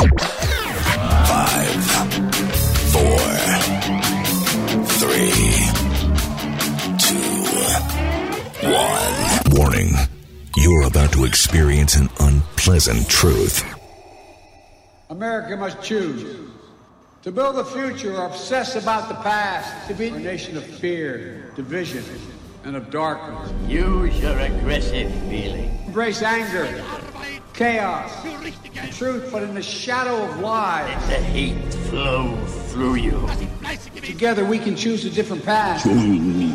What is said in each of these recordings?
Five, four, three, two, one. Warning. You're about to experience an unpleasant truth. America must choose to build a future or obsess about the past, to be a nation of fear, division, and of darkness. Use your aggressive feeling. Embrace anger, chaos, truth, but in the shadow of lies. Let The hate flow through you. Together we can choose a different path. Join me.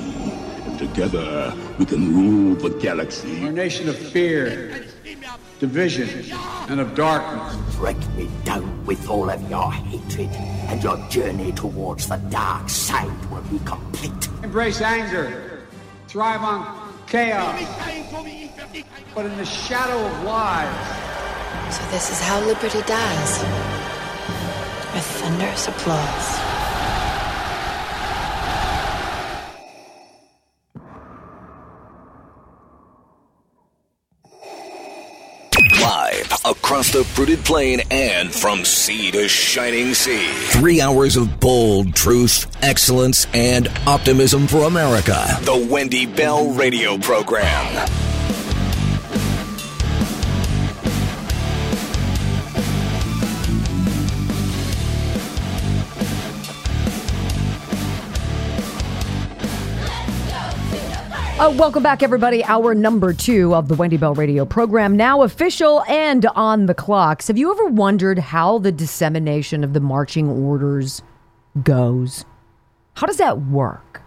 and Together we can rule the galaxy. We're nation of fear, division, and of darkness. Break me down with all of your hatred, and your journey towards the dark side will be complete. Embrace anger, thrive on chaos, but in the shadow of lies. So this is how liberty dies. With thunderous applause. Live across the fruited plain and from sea to shining sea. Three hours of bold truth, excellence, and optimism for America. The Wendy Bell Radio Program. Uh, welcome back, everybody. Hour number two of the Wendy Bell radio program, now official and on the clocks. Have you ever wondered how the dissemination of the marching orders goes? How does that work?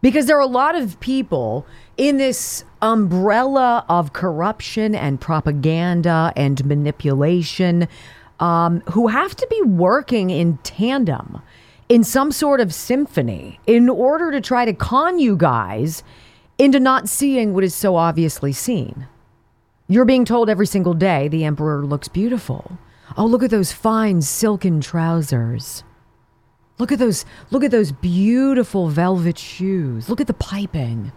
Because there are a lot of people in this umbrella of corruption and propaganda and manipulation um, who have to be working in tandem in some sort of symphony in order to try to con you guys into not seeing what is so obviously seen. You're being told every single day the emperor looks beautiful. Oh, look at those fine silken trousers. Look at those look at those beautiful velvet shoes. Look at the piping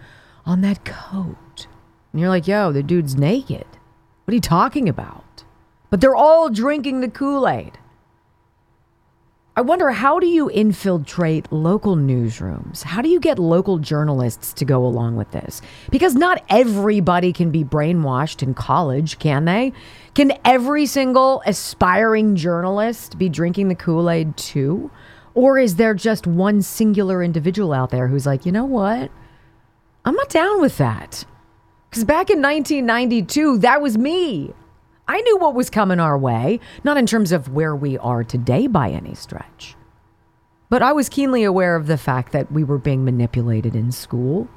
on that coat. And you're like, "Yo, the dude's naked." What are you talking about? But they're all drinking the Kool-Aid. I wonder how do you infiltrate local newsrooms? How do you get local journalists to go along with this? Because not everybody can be brainwashed in college, can they? Can every single aspiring journalist be drinking the Kool Aid too? Or is there just one singular individual out there who's like, you know what? I'm not down with that. Because back in 1992, that was me. I knew what was coming our way, not in terms of where we are today by any stretch. But I was keenly aware of the fact that we were being manipulated in school,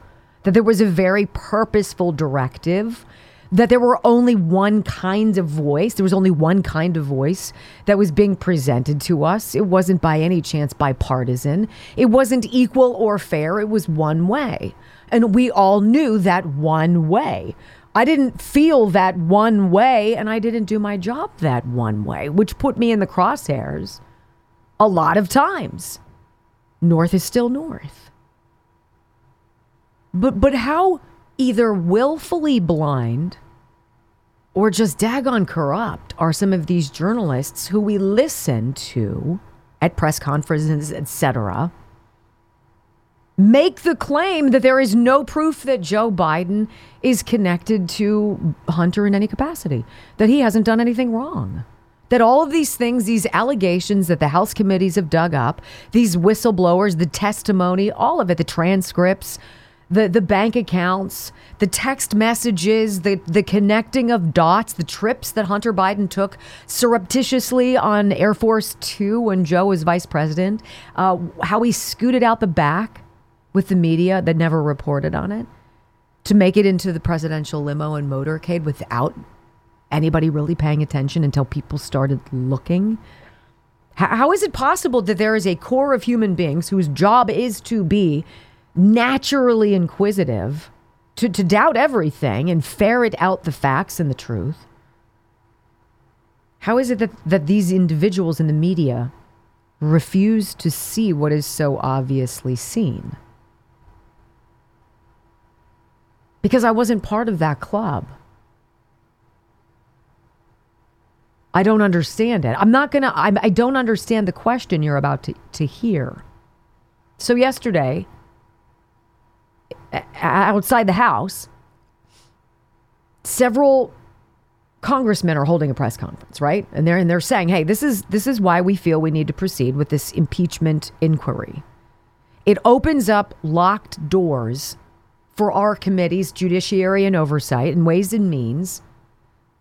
that there was a very purposeful directive, that there were only one kind of voice, there was only one kind of voice that was being presented to us. It wasn't by any chance bipartisan, it wasn't equal or fair, it was one way. And we all knew that one way. I didn't feel that one way and I didn't do my job that one way, which put me in the crosshairs a lot of times. North is still north. But but how either willfully blind or just daggone corrupt are some of these journalists who we listen to at press conferences, etc make the claim that there is no proof that Joe Biden is connected to Hunter in any capacity, that he hasn't done anything wrong. That all of these things, these allegations that the House committees have dug up, these whistleblowers, the testimony, all of it, the transcripts, the, the bank accounts, the text messages, the, the connecting of dots, the trips that Hunter Biden took surreptitiously on Air Force Two when Joe was vice president, uh, how he scooted out the back with the media that never reported on it to make it into the presidential limo and motorcade without anybody really paying attention until people started looking. How, how is it possible that there is a core of human beings whose job is to be naturally inquisitive, to, to doubt everything and ferret out the facts and the truth? How is it that, that these individuals in the media refuse to see what is so obviously seen? Because I wasn't part of that club. I don't understand it. I'm not going to, I don't understand the question you're about to, to hear. So, yesterday, outside the House, several congressmen are holding a press conference, right? And they're and they're saying, "Hey, this is this is why we feel we need to proceed with this impeachment inquiry." It opens up locked doors for our committees, judiciary and oversight, and ways and means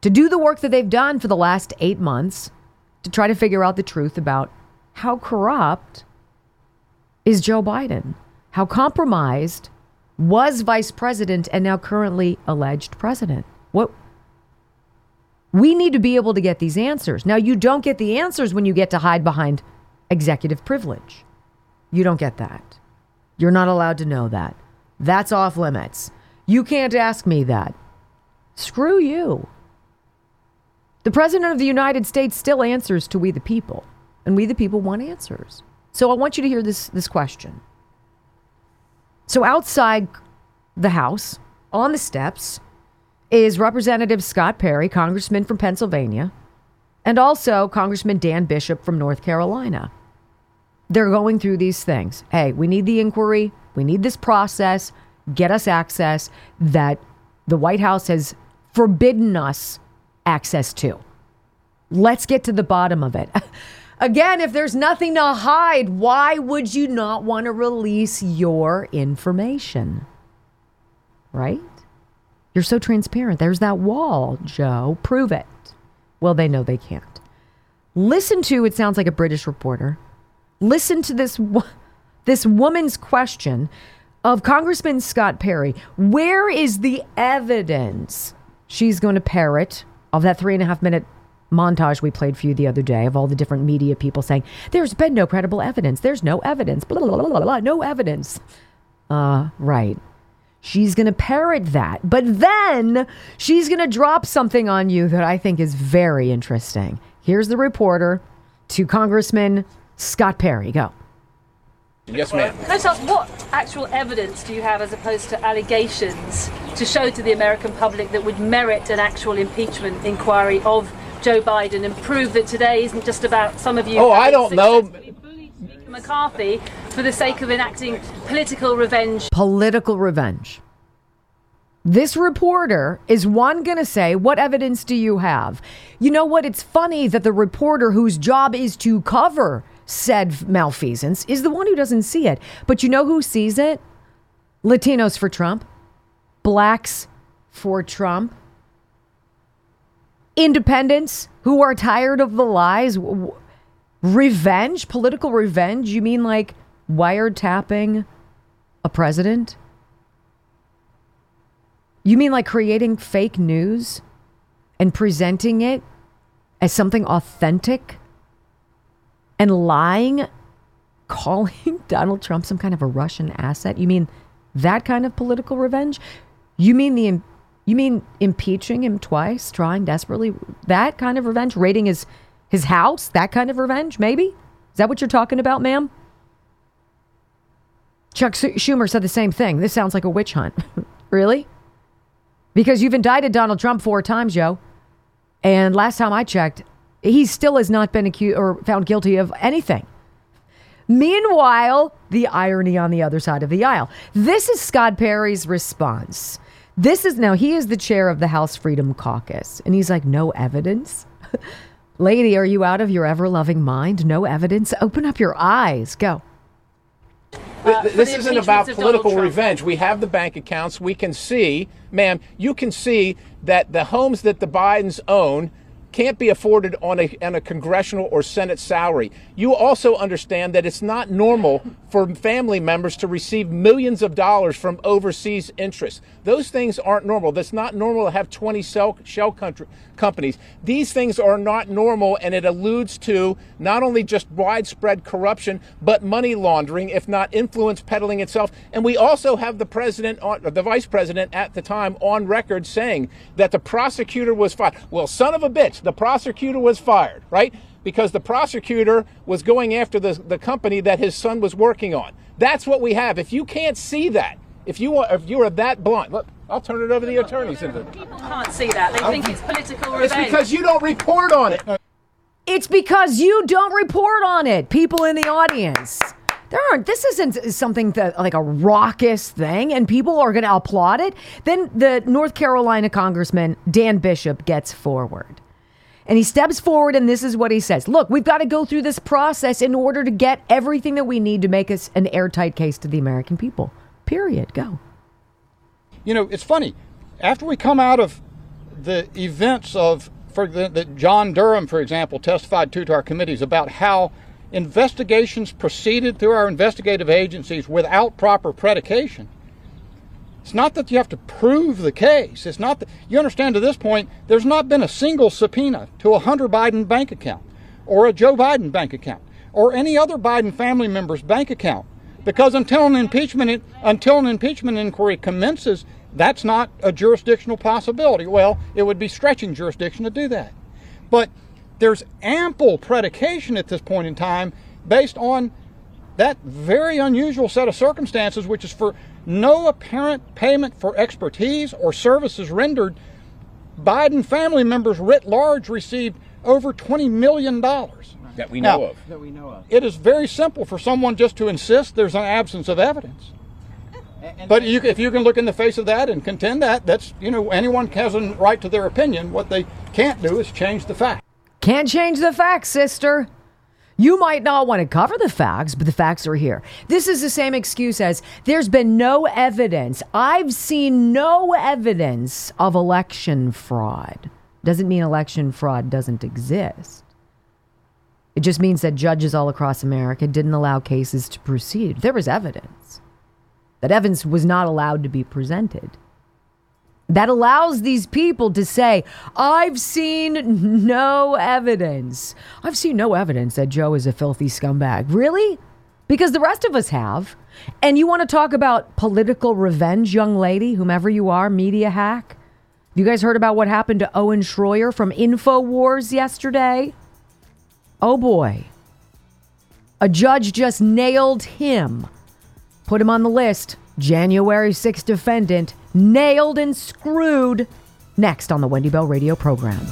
to do the work that they've done for the last 8 months to try to figure out the truth about how corrupt is Joe Biden? How compromised was vice president and now currently alleged president? What we need to be able to get these answers. Now, you don't get the answers when you get to hide behind executive privilege. You don't get that. You're not allowed to know that. That's off limits. You can't ask me that. Screw you. The President of the United States still answers to we the people, and we the people want answers. So I want you to hear this, this question. So outside the House, on the steps, is Representative Scott Perry, Congressman from Pennsylvania, and also Congressman Dan Bishop from North Carolina. They're going through these things. Hey, we need the inquiry, we need this process, get us access that the White House has forbidden us access to. Let's get to the bottom of it. Again, if there's nothing to hide, why would you not want to release your information? Right? You're so transparent. There's that wall, Joe. Prove it. Well, they know they can't. Listen to it sounds like a British reporter. Listen to this this woman's question of Congressman Scott Perry. Where is the evidence she's going to parrot of that three and a half minute montage we played for you the other day of all the different media people saying there's been no credible evidence. There's no evidence. Blah, blah, blah, blah, blah no evidence. Uh, right. She's going to parrot that. But then she's going to drop something on you that I think is very interesting. Here's the reporter to Congressman Scott Perry. Go. Yes, ma'am. Can I just ask, what actual evidence do you have as opposed to allegations to show to the American public that would merit an actual impeachment inquiry of Joe Biden and prove that today isn't just about some of you. Oh, I don't know. McCarthy for the sake of enacting political revenge. Political revenge. This reporter is one going to say, What evidence do you have? You know what? It's funny that the reporter whose job is to cover said malfeasance is the one who doesn't see it. But you know who sees it? Latinos for Trump, blacks for Trump, independents who are tired of the lies. Revenge, political revenge? You mean like wiretapping a president? You mean like creating fake news and presenting it as something authentic and lying, calling Donald Trump some kind of a Russian asset? You mean that kind of political revenge? You mean the you mean impeaching him twice, trying desperately that kind of revenge, raiding his his house, that kind of revenge, maybe? Is that what you're talking about, ma'am? Chuck Schumer said the same thing. This sounds like a witch hunt. really? Because you've indicted Donald Trump four times, Joe. And last time I checked, he still has not been accused or found guilty of anything. Meanwhile, the irony on the other side of the aisle. This is Scott Perry's response. This is now, he is the chair of the House Freedom Caucus. And he's like, no evidence? Lady, are you out of your ever loving mind? No evidence? Open up your eyes. Go. Uh, this isn't about political revenge. We have the bank accounts. We can see, ma'am, you can see that the homes that the Bidens own can't be afforded on a, on a congressional or Senate salary. You also understand that it's not normal for family members to receive millions of dollars from overseas interests. Those things aren't normal. That's not normal to have 20 shell, shell country, companies. These things are not normal, and it alludes to not only just widespread corruption, but money laundering, if not influence peddling itself. And we also have the president, the vice president at the time, on record saying that the prosecutor was fired. Well, son of a bitch, the prosecutor was fired, right? Because the prosecutor was going after the, the company that his son was working on. That's what we have. If you can't see that, if you are, if you are that blunt, look, I'll turn it over to the attorneys. People can't see that. They think it's political revenge. It's because you don't report on it. It's because you don't report on it, people in the audience. There aren't. This isn't something that like a raucous thing, and people are going to applaud it. Then the North Carolina Congressman Dan Bishop gets forward, and he steps forward, and this is what he says: "Look, we've got to go through this process in order to get everything that we need to make us an airtight case to the American people." Period. Go. You know, it's funny. After we come out of the events of, for the, that John Durham, for example, testified to to our committees about how investigations proceeded through our investigative agencies without proper predication. It's not that you have to prove the case. It's not that you understand to this point, there's not been a single subpoena to a Hunter Biden bank account or a Joe Biden bank account or any other Biden family member's bank account. Because until an impeachment until an impeachment inquiry commences, that's not a jurisdictional possibility. Well, it would be stretching jurisdiction to do that. But there's ample predication at this point in time based on that very unusual set of circumstances, which is for no apparent payment for expertise or services rendered. Biden family members writ large received over $20 million. That we know Now, of. That we know of. It is very simple for someone just to insist there's an absence of evidence. And- But you, if you can look in the face of that and contend that, that's, you know, anyone has a right to their opinion. What they can't do is change the fact. Can't change the facts, sister. You might not want to cover the facts, but the facts are here. This is the same excuse as there's been no evidence. I've seen no evidence of election fraud. Doesn't mean election fraud doesn't exist. It just means that judges all across America didn't allow cases to proceed. There was evidence. That evidence was not allowed to be presented that allows these people to say, I've seen no evidence. I've seen no evidence that Joe is a filthy scumbag. Really? Because the rest of us have. And you want to talk about political revenge, young lady, whomever you are, media hack? You guys heard about what happened to Owen Schroyer from InfoWars yesterday? Oh boy. A judge just nailed him, put him on the list. January 6th defendant, nailed and screwed. Next on the Wendy Bell radio program.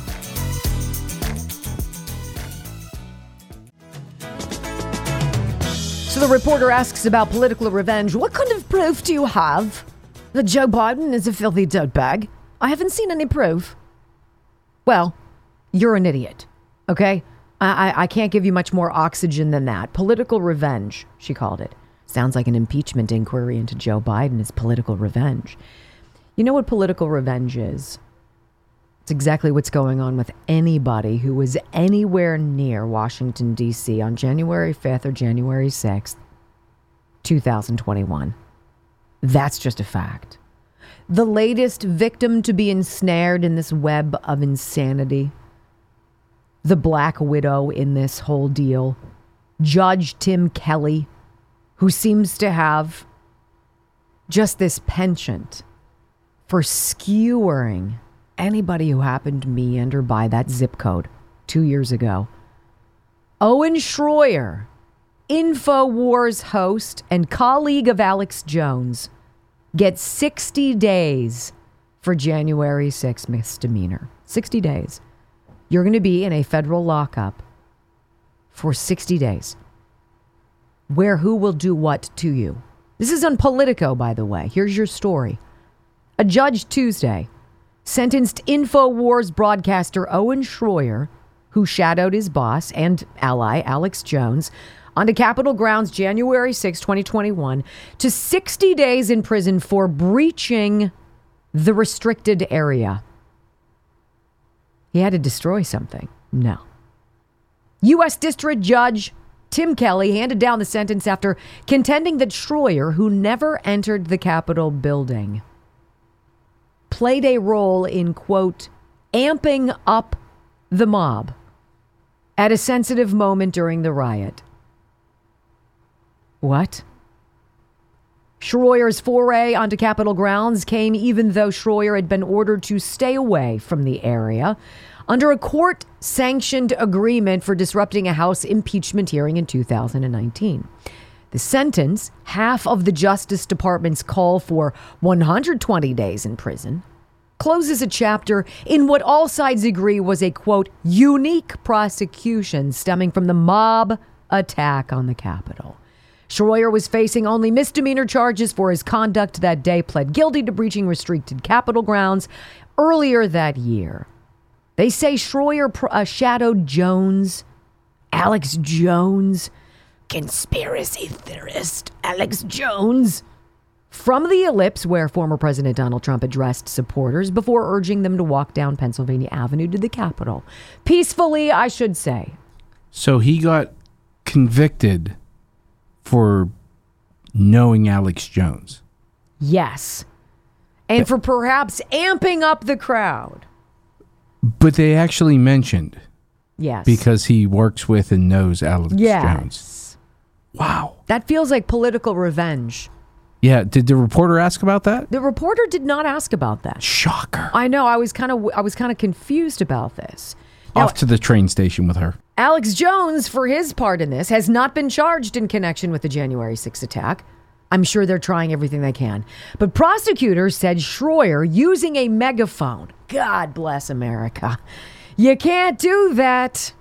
So the reporter asks about political revenge. What kind of proof do you have that Joe Biden is a filthy dirtbag? I haven't seen any proof. Well, you're an idiot. Okay? I, I, can't give you much more oxygen than that. Political revenge, she called it. Sounds like an impeachment inquiry into Joe Biden is political revenge. You know what political revenge is? It's exactly what's going on with anybody who was anywhere near Washington, D.C. on January 5th or January 6th, 2021. That's just a fact. The latest victim to be ensnared in this web of insanity, the black widow in this whole deal, Judge Tim Kelly who seems to have just this penchant for skewering anybody who happened to meander by that zip code two years ago. Owen Schroyer, InfoWars host and colleague of Alex Jones, gets 60 days for January 6 misdemeanor. 60 days. You're going to be in a federal lockup for 60 days where who will do what to you. This is on Politico, by the way. Here's your story. A judge Tuesday sentenced InfoWars broadcaster Owen Schroyer, who shadowed his boss and ally Alex Jones, onto Capitol grounds January 6, 2021, to 60 days in prison for breaching the restricted area. He had to destroy something. No. U.S. District Judge Tim Kelly handed down the sentence after contending that Schroyer, who never entered the Capitol building, played a role in, quote, amping up the mob at a sensitive moment during the riot. What? Schroyer's foray onto Capitol grounds came even though Schroyer had been ordered to stay away from the area under a court sanctioned agreement for disrupting a House impeachment hearing in 2019. The sentence, half of the Justice Department's call for 120 days in prison, closes a chapter in what all sides agree was a quote, unique prosecution stemming from the mob attack on the Capitol. Schroyer was facing only misdemeanor charges for his conduct that day, pled guilty to breaching restricted Capitol grounds earlier that year. They say Schroyer pr- uh, shadowed Jones, Alex Jones, conspiracy theorist Alex Jones, from the ellipse where former President Donald Trump addressed supporters before urging them to walk down Pennsylvania Avenue to the Capitol. Peacefully, I should say. So he got convicted for knowing Alex Jones. Yes. And for perhaps amping up the crowd. But they actually mentioned Yes. because he works with and knows Alex Yes. Jones. Wow. That feels like political revenge. Yeah. Did the reporter ask about that? The reporter did not ask about that. Shocker. I know. I was kind of I was kind of confused about this. Now, Off to the train station with her. Alex Jones, for his part in this, has not been charged in connection with the January 6th attack. I'm sure they're trying everything they can. But prosecutors said Schroyer using a megaphone. God bless America. You can't do that.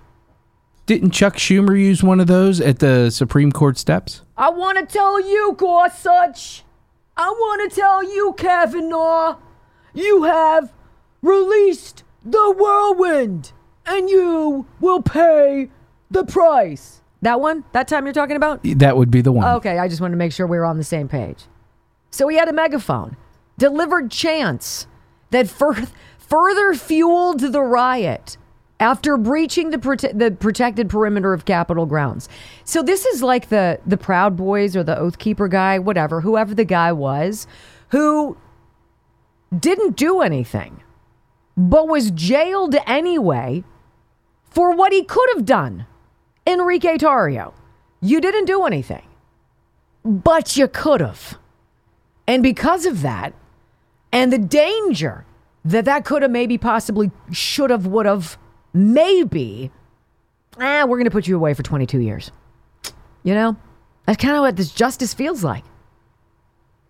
Didn't Chuck Schumer use one of those at the Supreme Court steps? I want to tell you, Gorsuch. I want to tell you, Kavanaugh. You have released the whirlwind, and you will pay the price. That one? That time you're talking about? That would be the one. Okay, I just wanted to make sure we were on the same page. So he had a megaphone, delivered chants that fur- further fueled the riot after breaching the, prote- the protected perimeter of Capitol grounds. So this is like the the Proud Boys or the Oath Keeper guy, whatever, whoever the guy was, who didn't do anything, but was jailed anyway for what he could have done. Enrique Tarrio, you didn't do anything, but you could have. And because of that, and the danger that that could have maybe possibly should have would have maybe ah we're going to put you away for 22 years. You know? That's kind of what this justice feels like.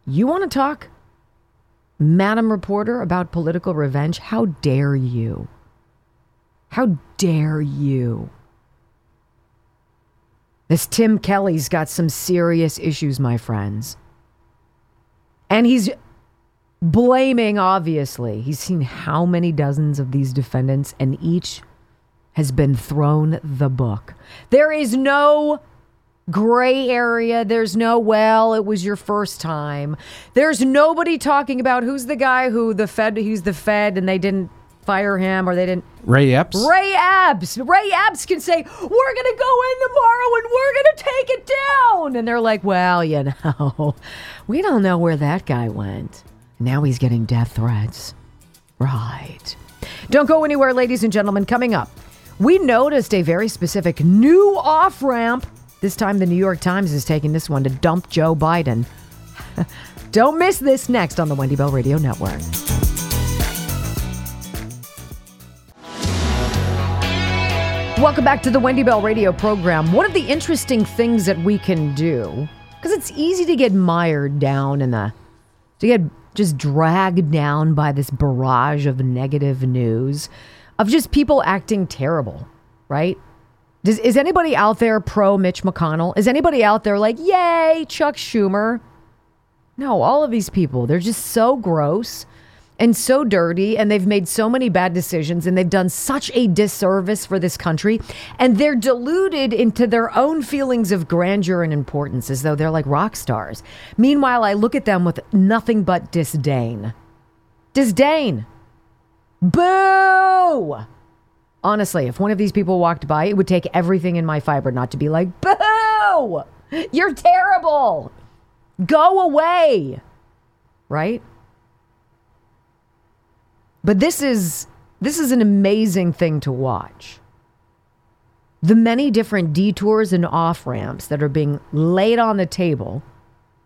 You want to talk madam reporter about political revenge? How dare you? How dare you? This tim kelly's got some serious issues my friends. And he's blaming, obviously. He's seen how many dozens of these defendants, and each has been thrown the book. There is no gray area. There's no, well, it was your first time. There's nobody talking about who's the guy who the Fed, who's the Fed, and they didn't fire him or they didn't. Ray Epps? Ray Epps. Ray Epps can say, We're going to go in tomorrow and we're going to take it down. And they're like, Well, you know, we don't know where that guy went. Now he's getting death threats. Right. Don't go anywhere, ladies and gentlemen. Coming up, we noticed a very specific new off ramp. This time, the New York Times is taking this one to dump Joe Biden. Don't miss this next on the Wendy Bell Radio Network. Welcome back to the Wendy Bell Radio program. One of the interesting things that we can do, because it's easy to get mired down in the, to get just dragged down by this barrage of negative news, of just people acting terrible, right? Does, is anybody out there pro Mitch McConnell? Is anybody out there like, yay, Chuck Schumer? No, all of these people, they're just so gross and so dirty, and they've made so many bad decisions, and they've done such a disservice for this country, and they're deluded into their own feelings of grandeur and importance as though they're like rock stars. Meanwhile, I look at them with nothing but disdain. Disdain. Boo! Honestly, if one of these people walked by, it would take everything in my fiber not to be like, boo! You're terrible! Go away! Right? But this is this is an amazing thing to watch. The many different detours and off ramps that are being laid on the table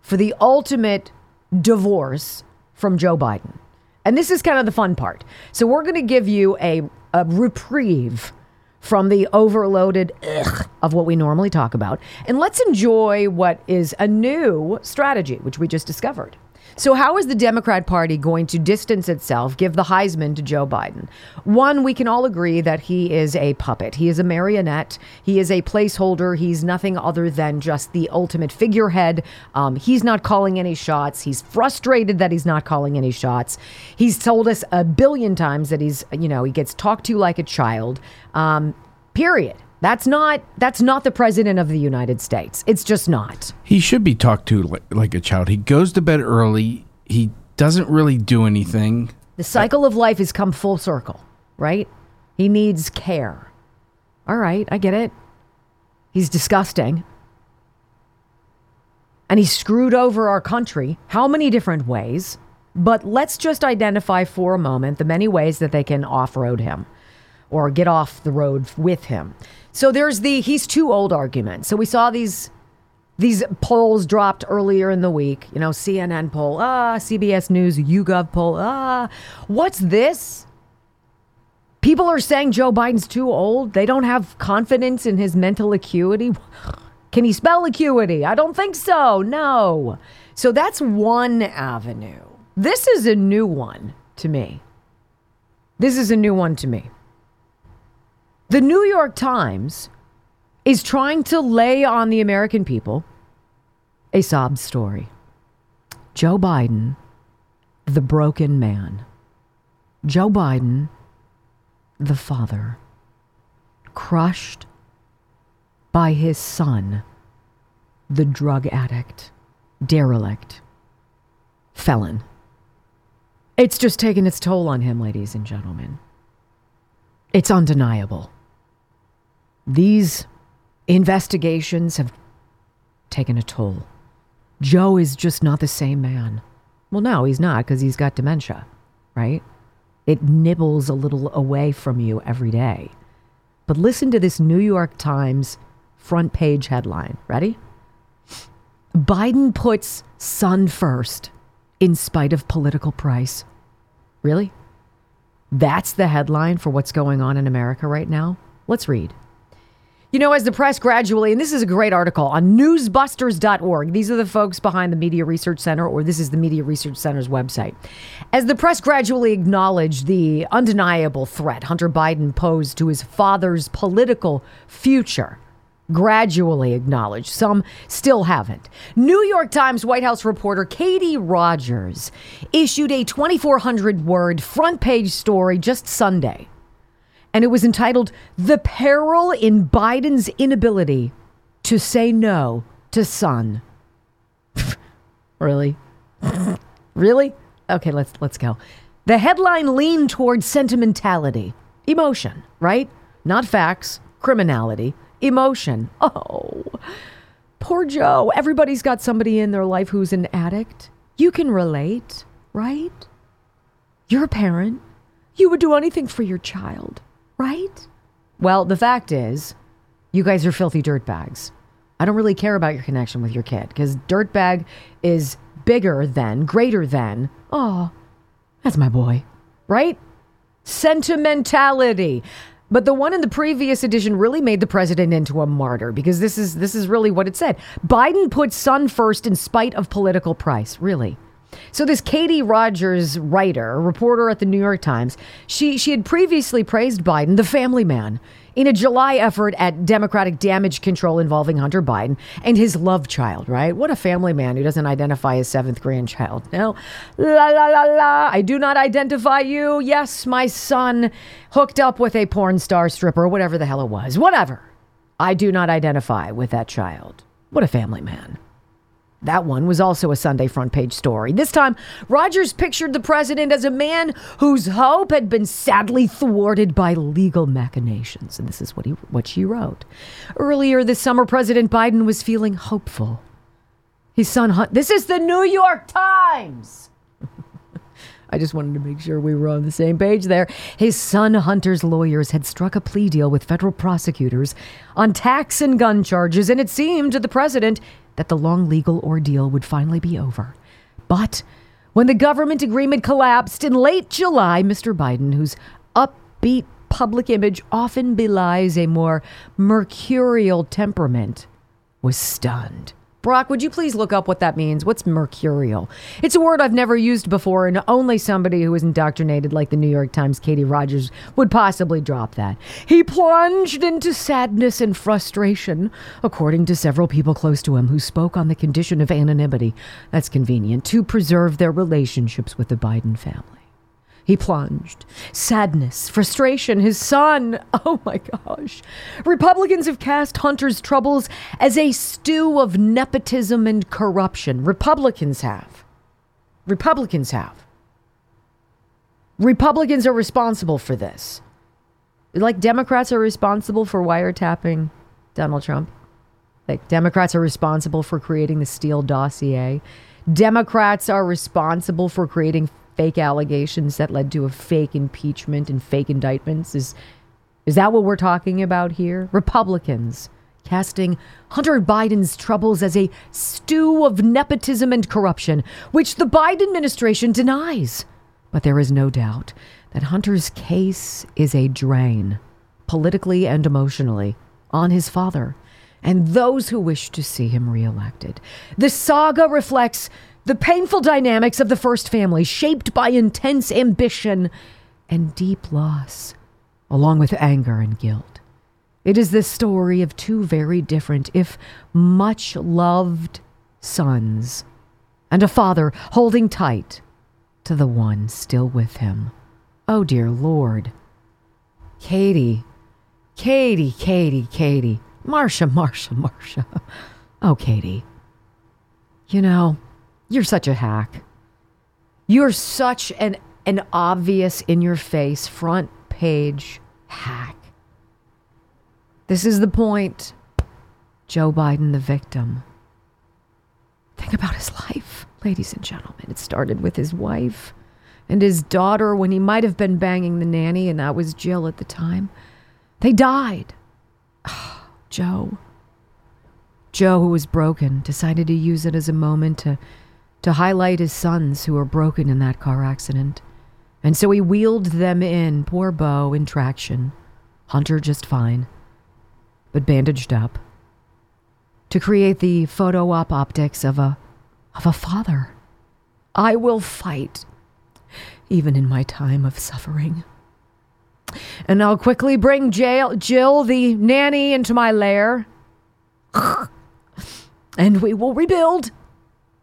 for the ultimate divorce from Joe Biden. And this is kind of the fun part. So we're going to give you a, a reprieve from the overloaded ugh of what we normally talk about. And let's enjoy what is a new strategy, which we just discovered. So, how is the Democrat Party going to distance itself, give the Heisman to Joe Biden? One, we can all agree that he is a puppet. He is a marionette. He is a placeholder. He's nothing other than just the ultimate figurehead. Um, he's not calling any shots. He's frustrated that he's not calling any shots. He's told us a billion times that he's, you know, he gets talked to like a child. Um, period. That's not that's not the president of the United States. It's just not. He should be talked to like, like a child. He goes to bed early. He doesn't really do anything. The cycle of life has come full circle, right? He needs care. All right, I get it. He's disgusting. And he screwed over our country. How many different ways? But let's just identify for a moment the many ways that they can off road him or get off the road with him. So there's the he's too old argument. So we saw these these polls dropped earlier in the week. You know, CNN poll, ah, CBS News, YouGov poll, ah. What's this? People are saying Joe Biden's too old. They don't have confidence in his mental acuity. Can he spell acuity? I don't think so. No. So that's one avenue. This is a new one to me. This is a new one to me. The New York Times is trying to lay on the American people a sob story. Joe Biden, the broken man. Joe Biden, the father, crushed by his son, the drug addict, derelict, felon. It's just taken its toll on him, ladies and gentlemen. It's undeniable. These investigations have taken a toll. Joe is just not the same man. Well, no, he's not because he's got dementia, right? It nibbles a little away from you every day. But listen to this New York Times front page headline. Ready? Biden puts son first in spite of political price. Really? That's the headline for what's going on in America right now? Let's read. You know, as the press gradually, and this is a great article on newsbusters.org. These are the folks behind the Media Research Center, or this is the Media Research Center's website. As the press gradually acknowledged the undeniable threat Hunter Biden posed to his father's political future, gradually acknowledged. Some still haven't. New York Times White House reporter Katie Rogers issued a 2,400 word front page story just Sunday and it was entitled The Peril in Biden's Inability to Say No to Son. really? really? Okay, let's let's go. The headline leaned towards sentimentality, emotion, right? Not facts, criminality, emotion. Oh. Poor Joe. Everybody's got somebody in their life who's an addict. You can relate, right? You're a parent. You would do anything for your child. Right? Well, the fact is, you guys are filthy dirtbags. I don't really care about your connection with your kid because dirtbag is bigger than, greater than, oh, that's my boy, right? Sentimentality. But the one in the previous edition really made the president into a martyr because this is this is really what it said. Biden put son first in spite of political price. Really. So this Katie Rogers writer, reporter at the New York Times, she she had previously praised Biden, the family man, in a July effort at Democratic damage control involving Hunter Biden and his love child, right? What a family man who doesn't identify his seventh grandchild. No, la la la la. I do not identify you. Yes, my son hooked up with a porn star stripper, whatever the hell it was. Whatever. I do not identify with that child. What a family man. That one was also a Sunday front page story. This time, Rogers pictured the president as a man whose hope had been sadly thwarted by legal machinations. And this is what, he, what she wrote. Earlier this summer, President Biden was feeling hopeful. His son, Hunt, this is the New York Times. I just wanted to make sure we were on the same page there. His son Hunter's lawyers had struck a plea deal with federal prosecutors on tax and gun charges, and it seemed to the president that the long legal ordeal would finally be over. But when the government agreement collapsed in late July, Mr. Biden, whose upbeat public image often belies a more mercurial temperament, was stunned. Brock, would you please look up what that means? What's mercurial? It's a word I've never used before, and only somebody who is indoctrinated like the New York Times, Katie Rogers, would possibly drop that. He plunged into sadness and frustration, according to several people close to him who spoke on the condition of anonymity. That's convenient to preserve their relationships with the Biden family. He plunged. Sadness, frustration, his son. Oh my gosh. Republicans have cast Hunter's troubles as a stew of nepotism and corruption. Republicans have. Republicans have. Republicans are responsible for this. Like Democrats are responsible for wiretapping Donald Trump. Like Democrats are responsible for creating the Steele dossier. Democrats are responsible for creating fake allegations that led to a fake impeachment and fake indictments? Is is that what we're talking about here? Republicans casting Hunter Biden's troubles as a stew of nepotism and corruption, which the Biden administration denies. But there is no doubt that Hunter's case is a drain, politically and emotionally, on his father and those who wish to see him reelected. The saga reflects the painful dynamics of the first family, shaped by intense ambition and deep loss, along with anger and guilt. It is the story of two very different, if much loved, sons, and a father holding tight to the one still with him. Oh, dear Lord. Katie, Katie, Katie, Katie. Marcia, Marcia, Marcia. Oh, Katie. You know, you're such a hack. You're such an an obvious in your face front page hack. This is the point. Joe Biden the victim. Think about his life, ladies and gentlemen. It started with his wife and his daughter when he might have been banging the nanny, and that was Jill at the time. They died. Oh, Joe. Joe, who was broken, decided to use it as a moment to to highlight his sons who were broken in that car accident. And so he wheeled them in, poor Bo, in traction. Hunter just fine, but bandaged up. To create the photo op optics of a of a father. I will fight, even in my time of suffering. And I'll quickly bring Jill, Jill the nanny, into my lair. and we will rebuild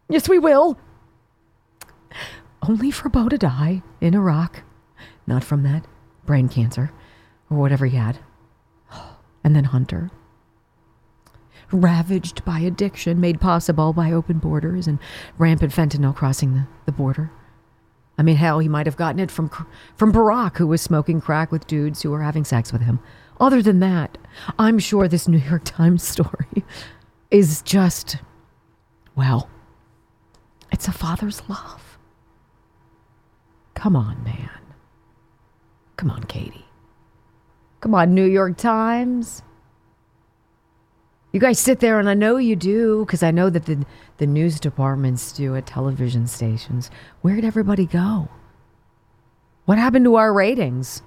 Yes, we will. Only for Bo to die in Iraq. Not from that brain cancer or whatever he had. And then Hunter. Ravaged by addiction, made possible by open borders and rampant fentanyl crossing the, the border. I mean, hell, he might have gotten it from from Barack, who was smoking crack with dudes who were having sex with him. Other than that, I'm sure this New York Times story is just, well, it's a father's love. Come on, man. Come on, Katie. Come on, New York Times. You guys sit there, and I know you do, because I know that the, the news departments do at television stations. Where'd everybody go? What happened to our ratings?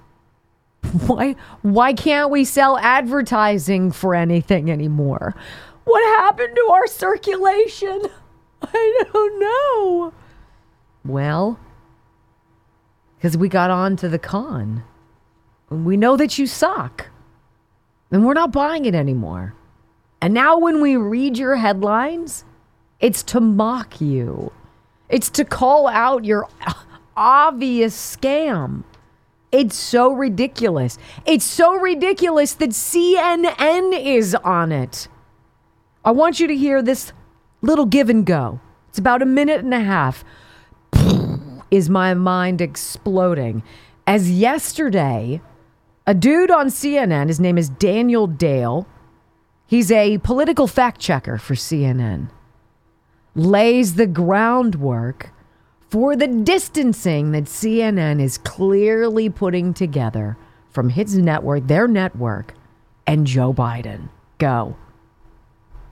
Why, why can't we sell advertising for anything anymore? What happened to our circulation? I don't know. Well, because we got on to the con. We know that you suck. And we're not buying it anymore. And now when we read your headlines, it's to mock you. It's to call out your obvious scam. It's so ridiculous. It's so ridiculous that CNN is on it. I want you to hear this little give and go. It's about a minute and a half. Is my mind exploding? As yesterday, a dude on CNN, his name is Daniel Dale, he's a political fact checker for CNN, lays the groundwork for the distancing that CNN is clearly putting together from his network, their network, and Joe Biden. Go.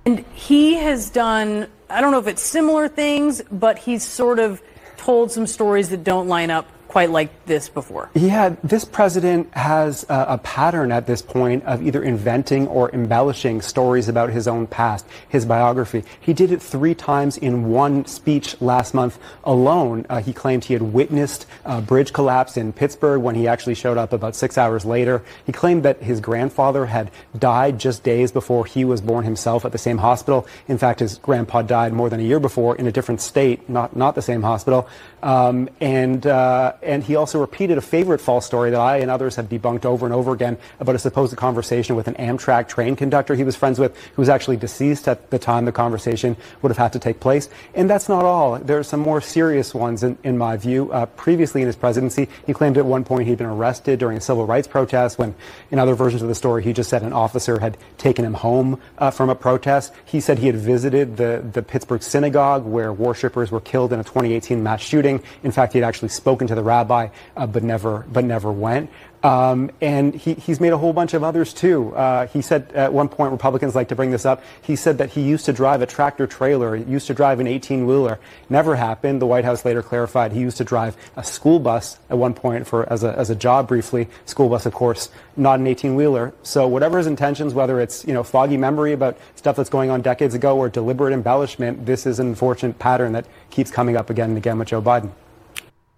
And he has done, I don't know if it's similar things, but he's sort of told some stories that don't line up quite like this before. Yeah, this president has a, a, pattern at this point of either inventing or embellishing stories about his own past, his biography. He did it three times in one speech last month alone. Uh, he claimed he had witnessed a bridge collapse in Pittsburgh when he actually showed up about six hours later. He claimed that his grandfather had died just days before he was born himself at the same hospital. In fact, his grandpa died more than a year before in a different state, not, not the same hospital. Um, and uh, and he also repeated a favorite false story that I and others have debunked over and over again about a supposed conversation with an Amtrak train conductor he was friends with, who was actually deceased at the time the conversation would have had to take place. And that's not all. There are some more serious ones, in, in my view. Uh, previously in his presidency, he claimed at one point he'd been arrested during a civil rights protest. When, in other versions of the story, he just said an officer had taken him home uh, from a protest. He said he had visited the the Pittsburgh synagogue where worshippers were killed in a 2018 mass shooting. In fact, he had actually spoken to the rabbi, uh, but never but never went. Um, and he, he's made a whole bunch of others too. Uh, he said at one point, Republicans like to bring this up. He said that he used to drive a tractor trailer, used to drive an 18 wheeler. Never happened. The White House later clarified he used to drive a school bus at one point for as a, as a job briefly. School bus, of course, not an 18 wheeler. So whatever his intentions, whether it's you know foggy memory about stuff that's going on decades ago or deliberate embellishment, this is an unfortunate pattern that keeps coming up again and again with Joe Biden.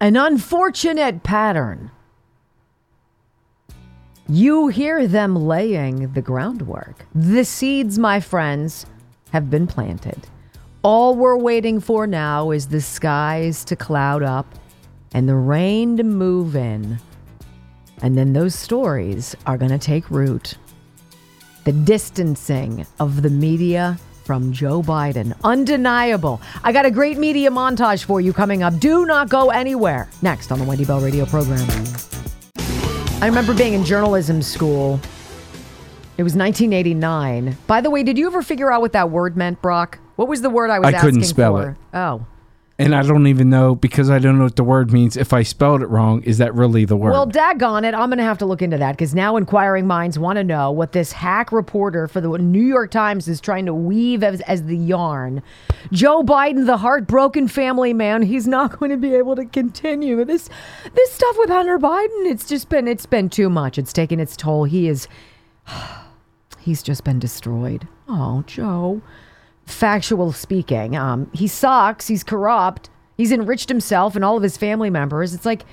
An unfortunate pattern. You hear them laying the groundwork. The seeds, my friends, have been planted. All we're waiting for now is the skies to cloud up and the rain to move in. And then those stories are going to take root. The distancing of the media from Joe Biden. Undeniable. I got a great media montage for you coming up. Do not go anywhere. Next on the Wendy Bell Radio program. I remember being in journalism school. It was 1989. By the way, did you ever figure out what that word meant, Brock? What was the word I was I couldn't spell for? it. Oh. And I don't even know because I don't know what the word means. If I spelled it wrong, is that really the word? Well, daggone it. I'm going to have to look into that because now inquiring minds want to know what this hack reporter for the New York Times is trying to weave as, as the yarn. Joe Biden, the heartbroken family man, he's not going to be able to continue this this stuff with Hunter Biden. It's just been it's been too much. It's taken its toll. He is he's just been destroyed. Oh, Joe factual speaking. Um, he sucks. He's corrupt. He's enriched himself and all of his family members. It's like,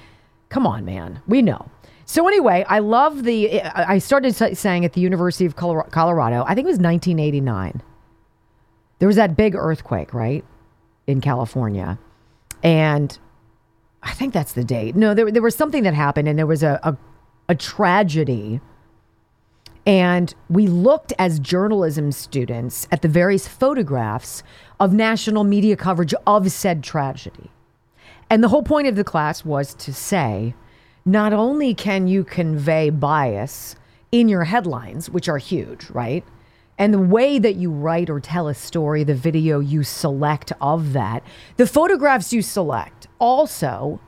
come on, man. We know. So anyway, I love the. I started saying at the University of Colorado. I think it was 1989. There was that big earthquake, right, in California, and I think that's the date. No, there there was something that happened, and there was a, a, a tragedy and we looked as journalism students at the various photographs of national media coverage of said tragedy. And the whole point of the class was to say not only can you convey bias in your headlines, which are huge, right? And the way that you write or tell a story, the video you select of that, the photographs you select also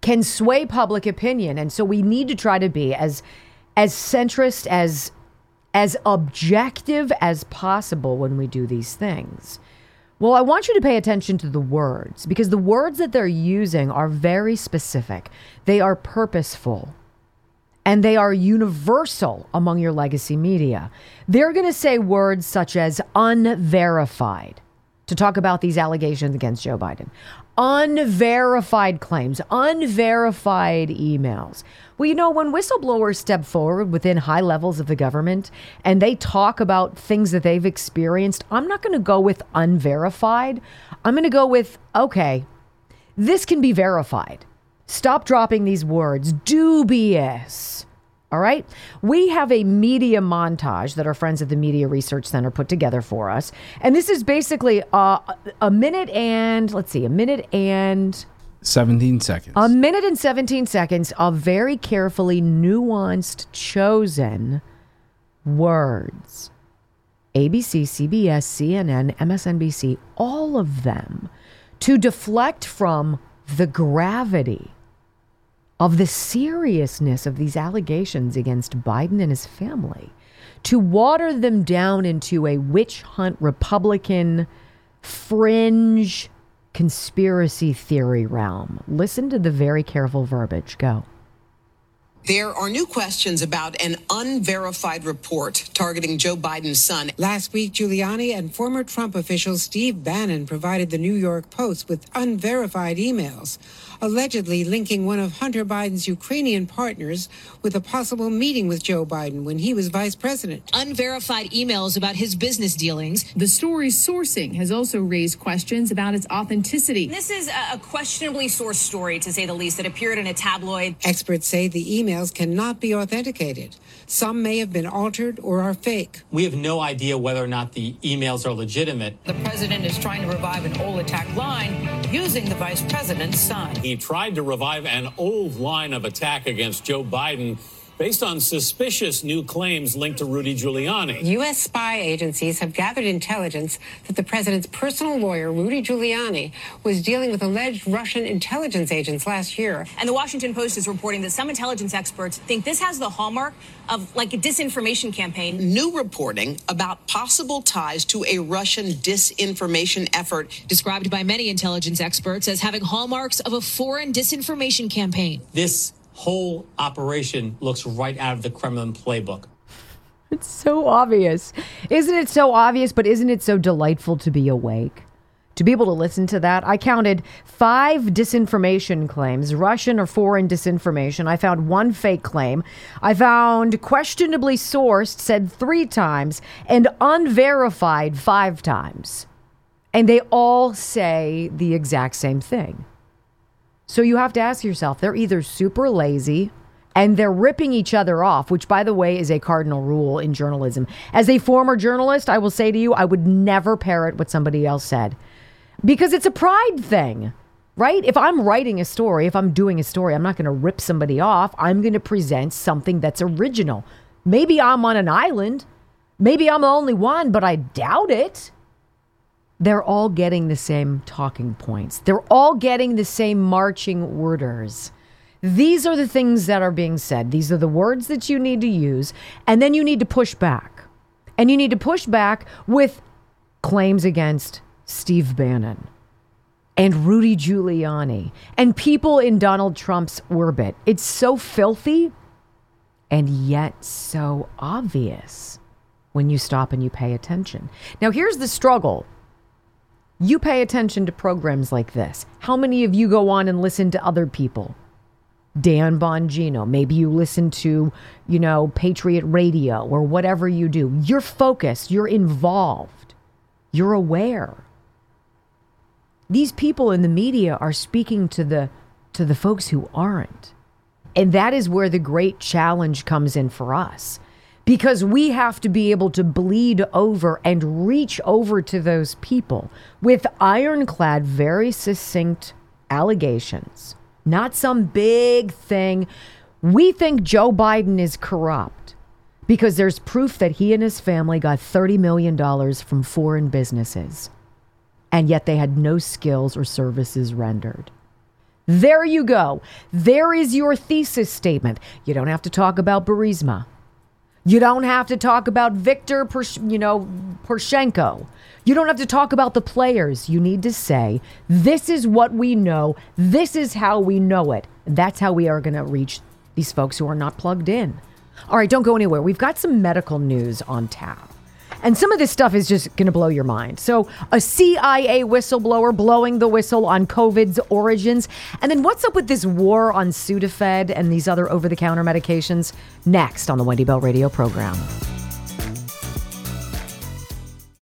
can sway public opinion. And so we need to try to be as as centrist as as objective as possible when we do these things. Well, I want you to pay attention to the words because the words that they're using are very specific. They are purposeful and they are universal among your legacy media. They're going to say words such as unverified to talk about these allegations against Joe Biden, unverified claims, unverified emails. Well, you know, when whistleblowers step forward within high levels of the government and they talk about things that they've experienced, I'm not going to go with unverified. I'm going to go with, okay, this can be verified. Stop dropping these words. Dubious. All right. We have a media montage that our friends at the Media Research Center put together for us. And this is basically uh, a minute and, let's see, a minute and 17 seconds. A minute and 17 seconds of very carefully nuanced, chosen words. ABC, CBS, CNN, MSNBC, all of them to deflect from the gravity of the seriousness of these allegations against Biden and his family, to water them down into a witch hunt Republican fringe conspiracy theory realm. Listen to the very careful verbiage. Go. There are new questions about an unverified report targeting Joe Biden's son. Last week, Giuliani and former Trump official Steve Bannon provided the New York Post with unverified emails allegedly linking one of Hunter Biden's Ukrainian partners with a possible meeting with Joe Biden when he was vice president. Unverified emails about his business dealings. The story's sourcing has also raised questions about its authenticity. This is a questionably sourced story, to say the least, that appeared in a tabloid. Experts say the emails cannot be authenticated. Some may have been altered or are fake. We have no idea whether or not the emails are legitimate. The president is trying to revive an old attack line using the vice president's son. He tried to revive an old line of attack against Joe Biden based on suspicious new claims linked to Rudy Giuliani. U.S. spy agencies have gathered intelligence that the president's personal lawyer, Rudy Giuliani, was dealing with alleged Russian intelligence agents last year. And the Washington Post is reporting that some intelligence experts think this has the hallmark of like a disinformation campaign. New reporting about possible ties to a Russian disinformation effort. Described by many intelligence experts as having hallmarks of a foreign disinformation campaign. This whole operation looks right out of the Kremlin playbook. It's so obvious. Isn't it so obvious, but isn't it so delightful to be awake? To be able to listen to that, I counted five disinformation claims, Russian or foreign disinformation. I found one fake claim. I found questionably sourced, said three times, and unverified five times. And they all say the exact same thing. So you have to ask yourself they're either super lazy and they're ripping each other off, which, by the way, is a cardinal rule in journalism. As a former journalist, I will say to you, I would never parrot what somebody else said because it's a pride thing, right? If I'm writing a story, if I'm doing a story, I'm not going to rip somebody off. I'm going to present something that's original. Maybe I'm on an island. Maybe I'm the only one, but I doubt it they're all getting the same talking points. They're all getting the same marching orders. These are the things that are being said. These are the words that you need to use. And then you need to push back. And you need to push back with claims against Steve Bannon and Rudy Giuliani and people in Donald Trump's orbit. It's so filthy and yet so obvious when you stop and you pay attention. Now, here's the struggle you pay attention to programs like this. How many of you go on and listen to other people? Dan Bongino. Maybe you listen to, you know, Patriot Radio or whatever you do. You're focused, you're involved, you're aware. These people in the media are speaking to the to the folks who aren't. And that is where the great challenge comes in for us because we have to be able to bleed over and reach over to those people with ironclad, very succinct allegations, not some big thing. We think Joe Biden is corrupt because there's proof that he and his family got $30 million from foreign businesses, and yet they had no skills or services rendered. There you go. There is your thesis statement. You don't have to talk about Burisma. You don't have to talk about Victor, you know, Poroshenko. You don't have to talk about the players. You need to say, this is what we know. This is how we know it. That's how we are going to reach these folks who are not plugged in. All right, don't go anywhere. We've got some medical news on tap. And some of this stuff is just going to blow your mind. So, a CIA whistleblower blowing the whistle on COVID's origins. And then, what's up with this war on Sudafed and these other over the counter medications? Next on the Wendy Bell Radio program.